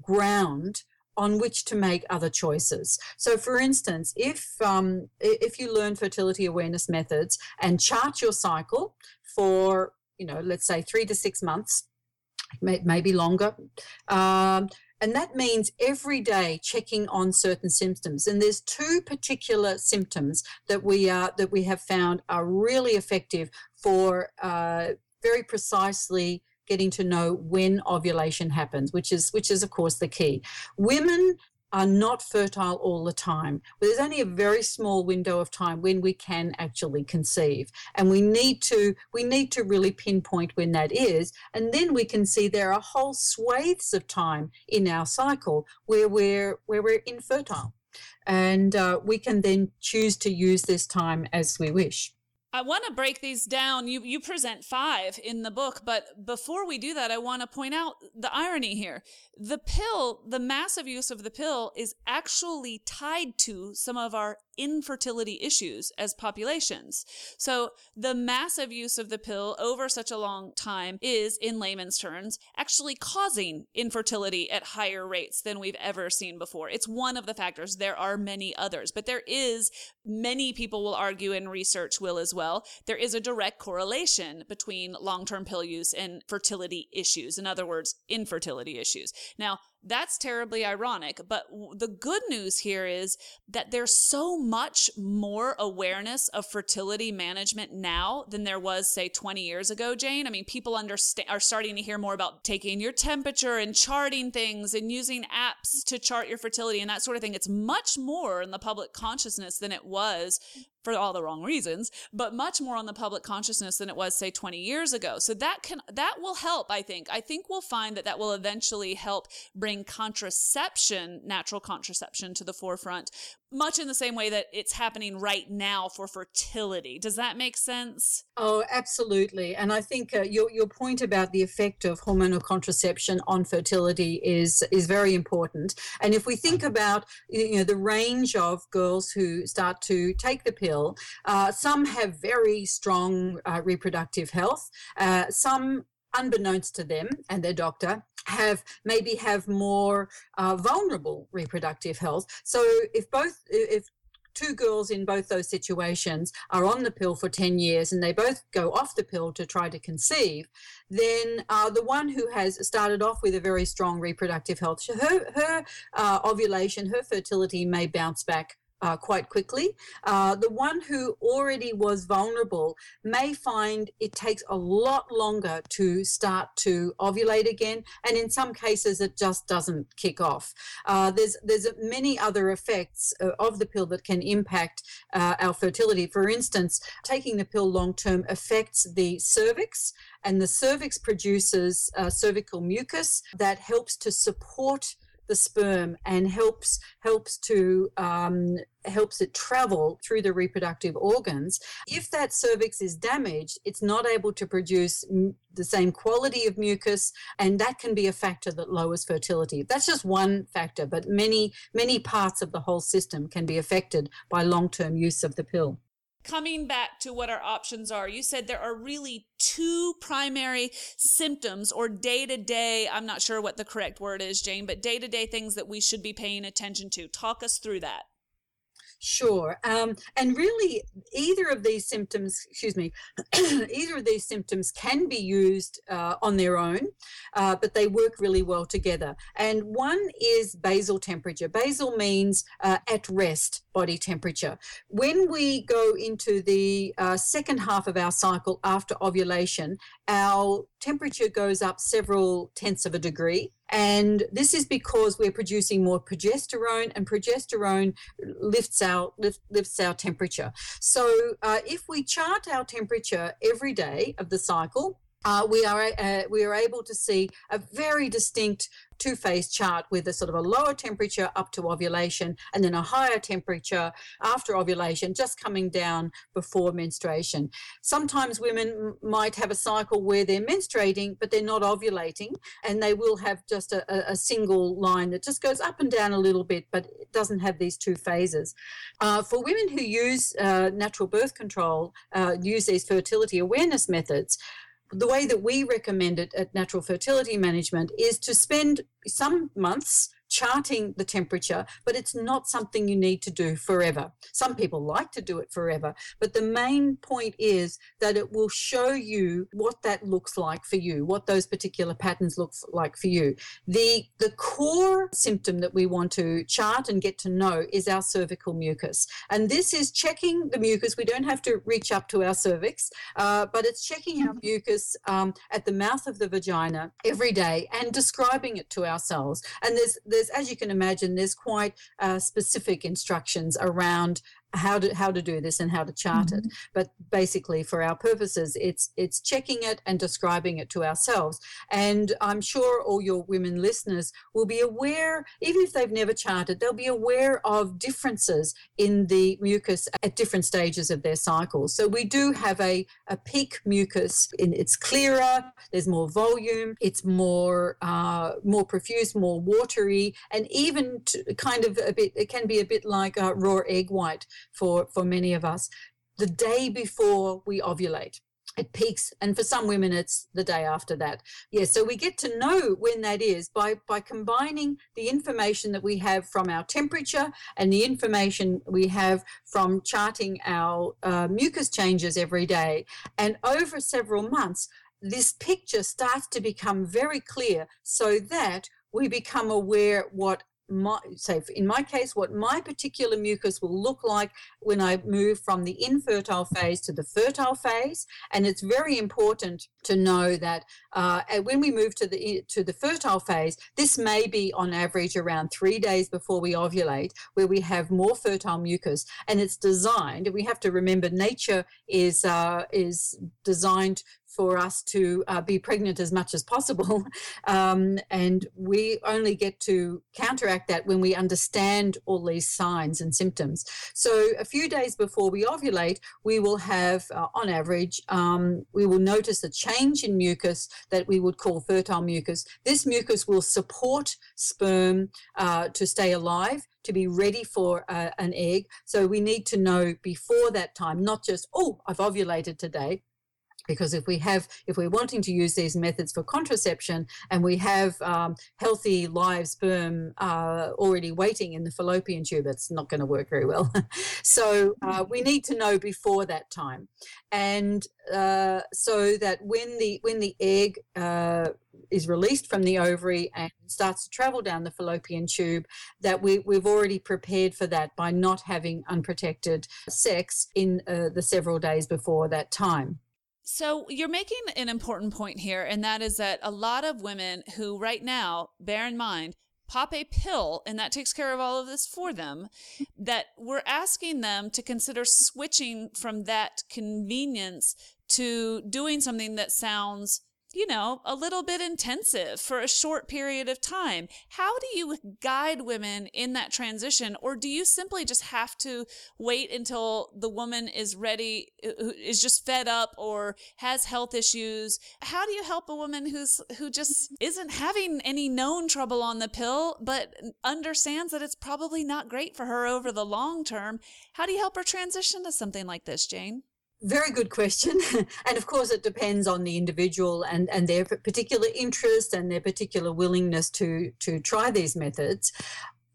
ground on which to make other choices. So, for instance, if um, if you learn fertility awareness methods and chart your cycle for you know, let's say three to six months, maybe longer. Um, and that means every day checking on certain symptoms. And there's two particular symptoms that we are that we have found are really effective for uh, very precisely getting to know when ovulation happens, which is which is of course the key. Women are not fertile all the time. But there's only a very small window of time when we can actually conceive. And we need to we need to really pinpoint when that is. And then we can see there are whole swathes of time in our cycle where we're where we're infertile. And uh, we can then choose to use this time as we wish. I want to break these down. You you present five in the book, but before we do that, I want to point out the irony here. The pill, the massive use of the pill is actually tied to some of our infertility issues as populations. So the massive use of the pill over such a long time is, in layman's terms, actually causing infertility at higher rates than we've ever seen before. It's one of the factors. There are many others, but there is, many people will argue and research will as well, there is a direct correlation between long-term pill use and fertility issues. In other words, infertility issues. Now, that's terribly ironic. But the good news here is that there's so much more awareness of fertility management now than there was, say, 20 years ago, Jane. I mean, people understand are starting to hear more about taking your temperature and charting things and using apps to chart your fertility and that sort of thing. It's much more in the public consciousness than it was for all the wrong reasons, but much more on the public consciousness than it was, say, 20 years ago. So that can, that will help, I think. I think we'll find that that will eventually help bring contraception, natural contraception to the forefront, much in the same way that it's happening right now for fertility. Does that make sense? Oh, absolutely. And I think uh, your, your point about the effect of hormonal contraception on fertility is, is very important. And if we think about, you know, the range of girls who start to take the pill. Uh, some have very strong uh, reproductive health. Uh, some, unbeknownst to them and their doctor, have maybe have more uh, vulnerable reproductive health. So if both if two girls in both those situations are on the pill for 10 years and they both go off the pill to try to conceive, then uh, the one who has started off with a very strong reproductive health, her, her uh, ovulation, her fertility may bounce back uh, quite quickly. Uh, the one who already was vulnerable may find it takes a lot longer to start to ovulate again, and in some cases it just doesn't kick off. Uh, there's there's many other effects uh, of the pill that can impact uh, our fertility. For instance, taking the pill long term affects the cervix, and the cervix produces uh, cervical mucus that helps to support the sperm and helps helps to um, helps it travel through the reproductive organs. If that cervix is damaged, it's not able to produce the same quality of mucus, and that can be a factor that lowers fertility. That's just one factor, but many many parts of the whole system can be affected by long term use of the pill coming back to what our options are, you said there are really two primary symptoms or day to day, I'm not sure what the correct word is, Jane, but day to day things that we should be paying attention to. Talk us through that. Sure. Um, and really, either of these symptoms, excuse me, either of these symptoms can be used uh, on their own, uh, but they work really well together. And one is basal temperature. Basal means uh, at rest body temperature. When we go into the uh, second half of our cycle after ovulation, our temperature goes up several tenths of a degree. And this is because we're producing more progesterone, and progesterone lifts our lift, lifts our temperature. So uh, if we chart our temperature every day of the cycle, uh, we are uh, we are able to see a very distinct two phase chart with a sort of a lower temperature up to ovulation and then a higher temperature after ovulation, just coming down before menstruation. Sometimes women might have a cycle where they're menstruating, but they're not ovulating, and they will have just a, a single line that just goes up and down a little bit, but it doesn't have these two phases. Uh, for women who use uh, natural birth control, uh, use these fertility awareness methods, the way that we recommend it at Natural Fertility Management is to spend some months charting the temperature, but it's not something you need to do forever. Some people like to do it forever, but the main point is that it will show you what that looks like for you, what those particular patterns look like for you. The the core symptom that we want to chart and get to know is our cervical mucus, and this is checking the mucus. We don't have to reach up to our cervix, uh, but it's checking our mucus um, at the mouth of the vagina every day and describing it to ourselves. And there's there's there's, as you can imagine, there's quite uh, specific instructions around how to how to do this and how to chart mm-hmm. it but basically for our purposes it's it's checking it and describing it to ourselves. And i'm sure all your women listeners will be aware even if they've never charted they'll be aware of differences in the mucus at different stages of their cycle. So we do have a, a peak mucus in it's clearer there's more volume it's more uh, more profuse more watery and even kind of a bit it can be a bit like a raw egg white for, for many of us, the day before we ovulate. It peaks, and for some women, it's the day after that. Yeah, so we get to know when that is by, by combining the information that we have from our temperature and the information we have from charting our uh, mucus changes every day. And over several months, this picture starts to become very clear so that we become aware what my say in my case what my particular mucus will look like when I move from the infertile phase to the fertile phase, and it's very important to know that uh, when we move to the to the fertile phase, this may be on average around three days before we ovulate, where we have more fertile mucus, and it's designed. We have to remember nature is uh, is designed for us to uh, be pregnant as much as possible. Um, and we only get to counteract that when we understand all these signs and symptoms. So, a few days before we ovulate, we will have, uh, on average, um, we will notice a change in mucus that we would call fertile mucus. This mucus will support sperm uh, to stay alive to be ready for uh, an egg. So we need to know before that time, not just, oh, I've ovulated today, because if we have if we're wanting to use these methods for contraception and we have um, healthy live sperm uh, already waiting in the fallopian tube it's not going to work very well. So uh, we need to know before that time. And uh, so that when the when the egg uh, is released from the ovary and starts to travel down the fallopian tube that we, we've already prepared for that by not having unprotected sex in uh, the several days before that time so you're making an important point here, and that is that a lot of women who right now, bear in mind, pop a pill and that takes care of all of this for them, that we're asking them to consider switching from that convenience to doing something that sounds you know, a little bit intensive for a short period of time. How do you guide women in that transition? Or do you simply just have to wait until the woman is ready, uh, is just fed up or has health issues? How do you help a woman who's, who just isn't having any known trouble on the pill, but understands that it's probably not great for her over the long term? How do you help her transition to something like this, Jane? Very good question. And of course it depends on the individual and and their particular interest and their particular willingness to to try these methods.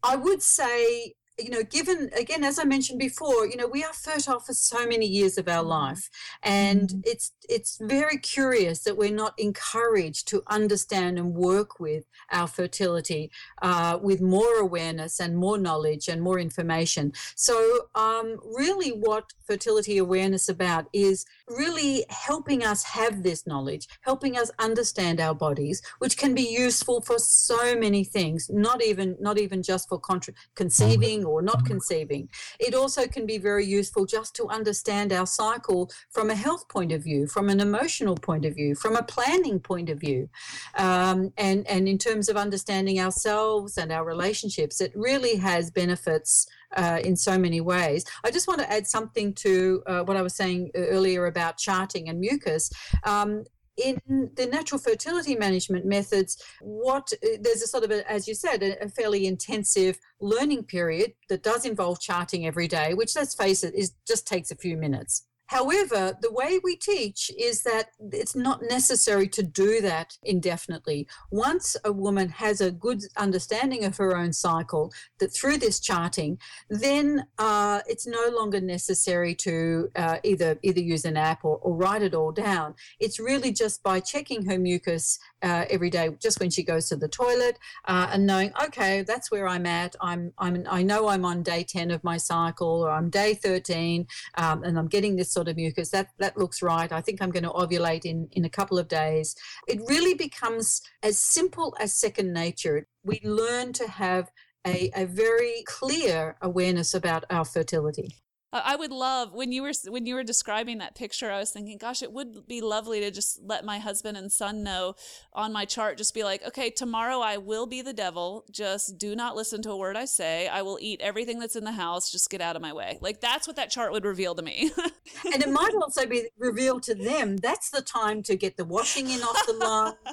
I would say you know, given again, as I mentioned before, you know, we are fertile for so many years of our mm-hmm. life, and mm-hmm. it's it's very curious that we're not encouraged to understand and work with our fertility uh, with more awareness and more knowledge and more information. So, um, really, what fertility awareness about is really helping us have this knowledge, helping us understand our bodies, which can be useful for so many things. Not even not even just for contra- conceiving or not conceiving. It also can be very useful just to understand our cycle from a health point of view, from an emotional point of view, from a planning point of view. Um, and, and in terms of understanding ourselves and our relationships, it really has benefits uh, in so many ways. I just want to add something to uh, what I was saying earlier about charting and mucus. Um, in the natural fertility management methods, what uh, there's a sort of, a, as you said, a, a, fairly intensive learning period that does involve charting every day, which let's face it, is just takes a few minutes. However, the way we teach is that it's not necessary to do that indefinitely. Once a woman has a good understanding of her own cycle, that through this charting, then uh, it's no longer necessary to uh, either either use an app or, or, write it all down. It's really just by checking her mucus uh, every day, just when she goes to the toilet, uh, and knowing, okay, that's where I'm at. I'm I'm I know I'm on day ten of my cycle, or I'm day thirteen, um, and I'm getting this sort of mucus. That that looks right. I think I'm going to ovulate in in a couple of days. It really becomes as simple as second nature. We learn to have a, a very clear awareness about our fertility. I would love when you were when you were describing that picture. I was thinking, gosh, it would be lovely to just let my husband and son know on my chart. Just be like, okay, tomorrow I will be the devil. Just do not listen to a word I say. I will eat everything that's in the house. Just get out of my way. Like that's what that chart would reveal to me. and it might also be revealed to them. That's the time to get the washing in off the lawn.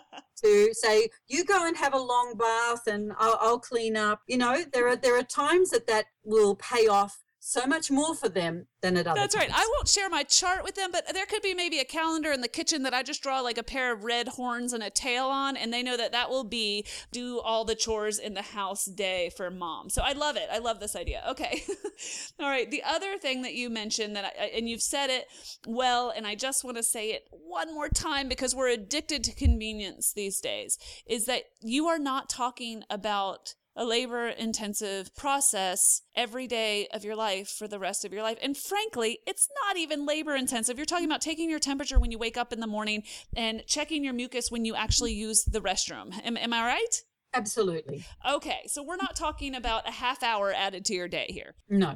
to say you go and have a long bath and I'll, I'll clean up. You know, there are there are times that that will pay off so much more for them than at other That's times. right. I won't share my chart with them, but there could be maybe a calendar in the kitchen that I just draw like a pair of red horns and a tail on, and they know that that will be do all the chores in the house day for mom. So I love it. I love this idea. Okay. all right. The other thing that you mentioned that I, and you've said it well, and I just want to say it one more time because we're addicted to convenience these days, is that you are not talking about a labor intensive process every day of your life for the rest of your life. And frankly, it's not even labor intensive. You're talking about taking your temperature when you wake up in the morning and checking your mucus when you actually use the restroom. Am, am I right? Absolutely. Okay, so we're not talking about a half hour added to your day here. No.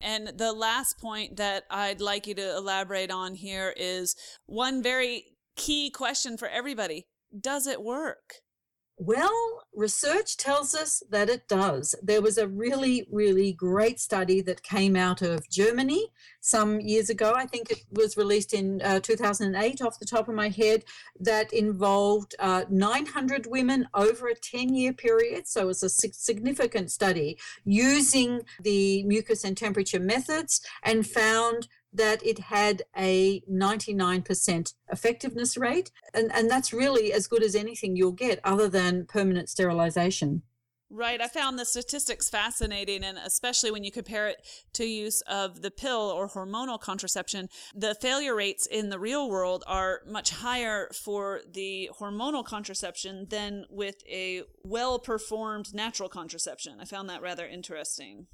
And the last point that I'd like you to elaborate on here is one very key question for everybody Does it work? Well, research tells us that it does. There was a really, really great study that came out of Germany some years ago. I think it was released in uh, 2008, off the top of my head, that involved uh, 900 women over a 10 year period. So it was a significant study using the mucus and temperature methods and found that it had a 99% effectiveness rate. And, and that's really as good as anything you'll get other than permanent sterilization. Right. I found the statistics fascinating, and especially when you compare it to use of the pill or hormonal contraception, the failure rates in the real world are much higher for the hormonal contraception than with a well performed natural contraception. I found that rather interesting.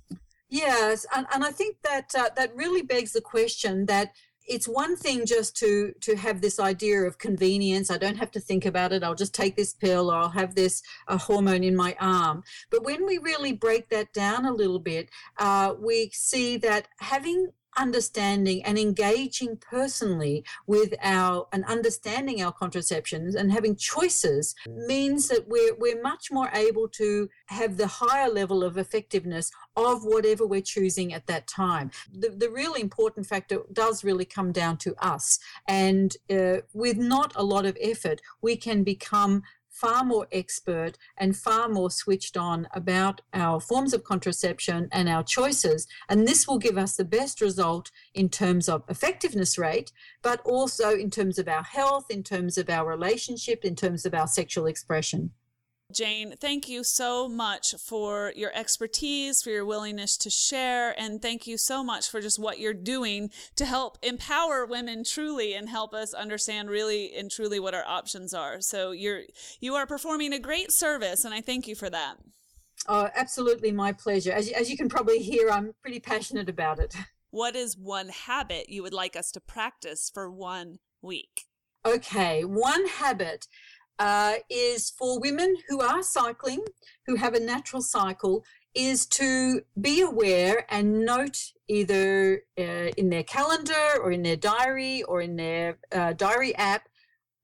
Yes, and, and I think that uh, that really begs the question that it's one thing just to to have this idea of convenience. I don't have to think about it. I'll just take this pill or i'll have this uh, hormone in my arm. But when we really break that down a little bit uh, we see that having understanding and engaging personally with our and understanding our contraceptions and having choices means that we're we're much more able to have the higher level of effectiveness of whatever we're choosing at that time. The, the really important factor does really come down to us. And uh, with not a lot of effort, we can become far more expert and far more switched on about our forms of contraception and our choices. And this will give us the best result in terms of effectiveness rate, but also in terms of our health, in terms of our relationship, in terms of our sexual expression. Jane, thank you so much for your expertise, for your willingness to share, and thank you so much for just what you're doing to help empower women truly and help us understand really and truly what our options are. So you're you are performing a great service, and I thank you for that. Oh, absolutely, my pleasure. As as you can probably hear, I'm pretty passionate about it. What is one habit you would like us to practice for one week? Okay, one habit uh, is for women who are cycling, who have a natural cycle, is to be aware and note either uh, in their calendar or in their diary or in their uh, diary app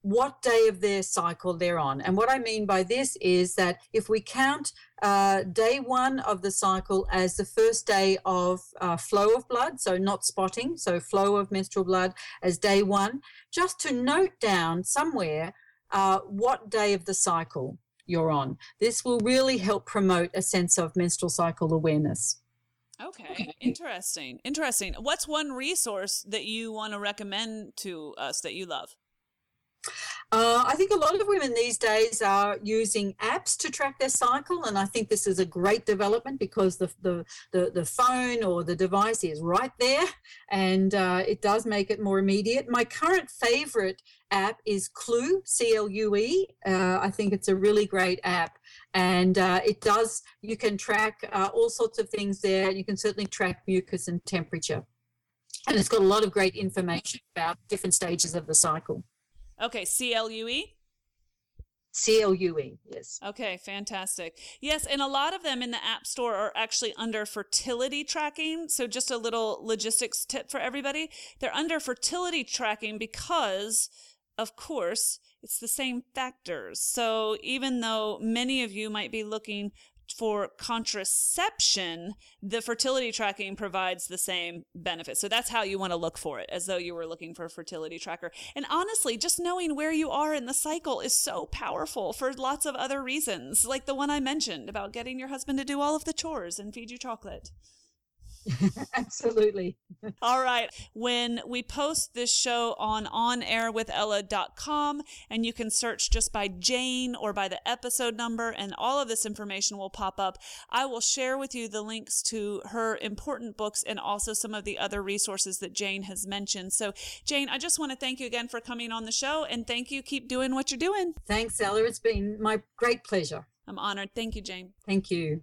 what day of their cycle they're on. And what I mean by this is that if we count uh, day one of the cycle as the first day of uh, flow of blood, so not spotting, so flow of menstrual blood as day one, just to note down somewhere uh, what day of the cycle you're on. This will really help promote a sense of menstrual cycle awareness. Okay, interesting. Interesting. What's one resource that you want to recommend to us that you love? Uh, I think a lot of women these days are using apps to track their cycle, and I think this is a great development because the the the, the phone or the device is right there, and uh, it does make it more immediate. My current favorite app is Clue, C L U E. Uh, I think it's a really great app, and uh, it does. You can track uh, all sorts of things there. You can certainly track mucus and temperature, and it's got a lot of great information about different stages of the cycle. Okay, C L U E? C L U E, yes. Okay, fantastic. Yes, and a lot of them in the App Store are actually under fertility tracking. So, just a little logistics tip for everybody they're under fertility tracking because, of course, it's the same factors. So, even though many of you might be looking for contraception, the fertility tracking provides the same benefit. So that's how you want to look for it, as though you were looking for a fertility tracker. And honestly, just knowing where you are in the cycle is so powerful for lots of other reasons, like the one I mentioned about getting your husband to do all of the chores and feed you chocolate. Absolutely. All right. When we post this show on onairwithella.com, and you can search just by Jane or by the episode number, and all of this information will pop up. I will share with you the links to her important books and also some of the other resources that Jane has mentioned. So, Jane, I just want to thank you again for coming on the show, and thank you. Keep doing what you're doing. Thanks, Ella. It's been my great pleasure. I'm honored. Thank you, Jane. Thank you.